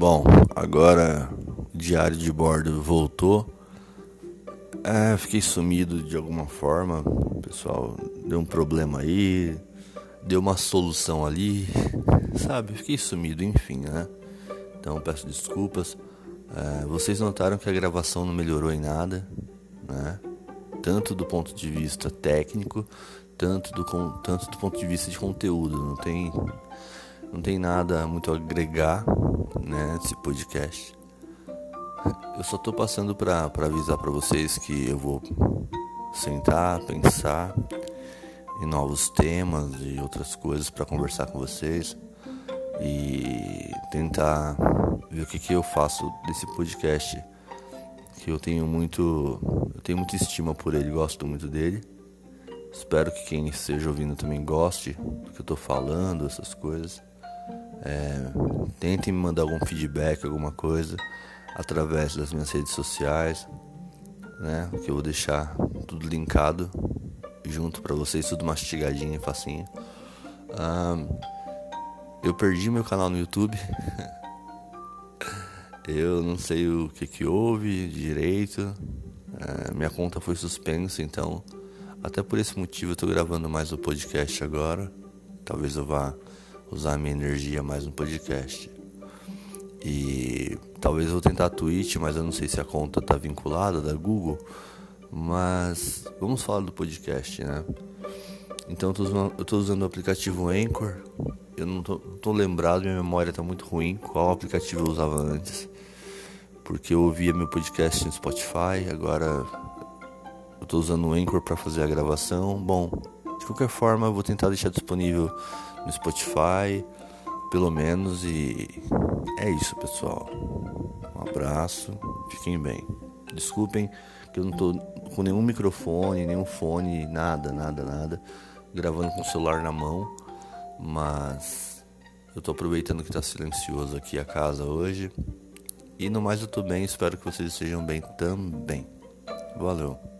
Bom, agora o diário de bordo voltou. É, fiquei sumido de alguma forma. Pessoal, deu um problema aí, deu uma solução ali, sabe? Fiquei sumido, enfim, né? Então peço desculpas. É, vocês notaram que a gravação não melhorou em nada, né? Tanto do ponto de vista técnico, tanto do, tanto do ponto de vista de conteúdo. Não tem, não tem nada muito a agregar né, nesse podcast. Eu só tô passando para avisar para vocês que eu vou sentar, pensar em novos temas e outras coisas para conversar com vocês e tentar ver o que, que eu faço desse podcast que eu tenho muito eu tenho muita estima por ele, gosto muito dele. Espero que quem esteja ouvindo também goste do que eu tô falando, essas coisas. É, tentem me mandar algum feedback, alguma coisa através das minhas redes sociais, né? Que eu vou deixar tudo linkado junto para vocês, tudo mastigadinho e facinho. eu perdi meu canal no YouTube. eu não sei o que que houve direito. É, minha conta foi suspensa, então até por esse motivo eu tô gravando mais o podcast agora. Talvez eu vá usar minha energia mais no podcast. E talvez eu vou tentar a Twitch, mas eu não sei se a conta tá vinculada da Google. Mas vamos falar do podcast, né? Então eu tô usando, eu tô usando o aplicativo Anchor. Eu não tô, não tô lembrado, minha memória tá muito ruim. Qual aplicativo eu usava antes? Porque eu ouvia meu podcast no Spotify, agora eu tô usando o Anchor para fazer a gravação. Bom, de qualquer forma, eu vou tentar deixar disponível no Spotify, pelo menos. E é isso, pessoal. Um abraço, fiquem bem. Desculpem que eu não tô com nenhum microfone, nenhum fone, nada, nada, nada, gravando com o celular na mão, mas eu tô aproveitando que tá silencioso aqui a casa hoje. E no mais eu tô bem, espero que vocês estejam bem também. Valeu.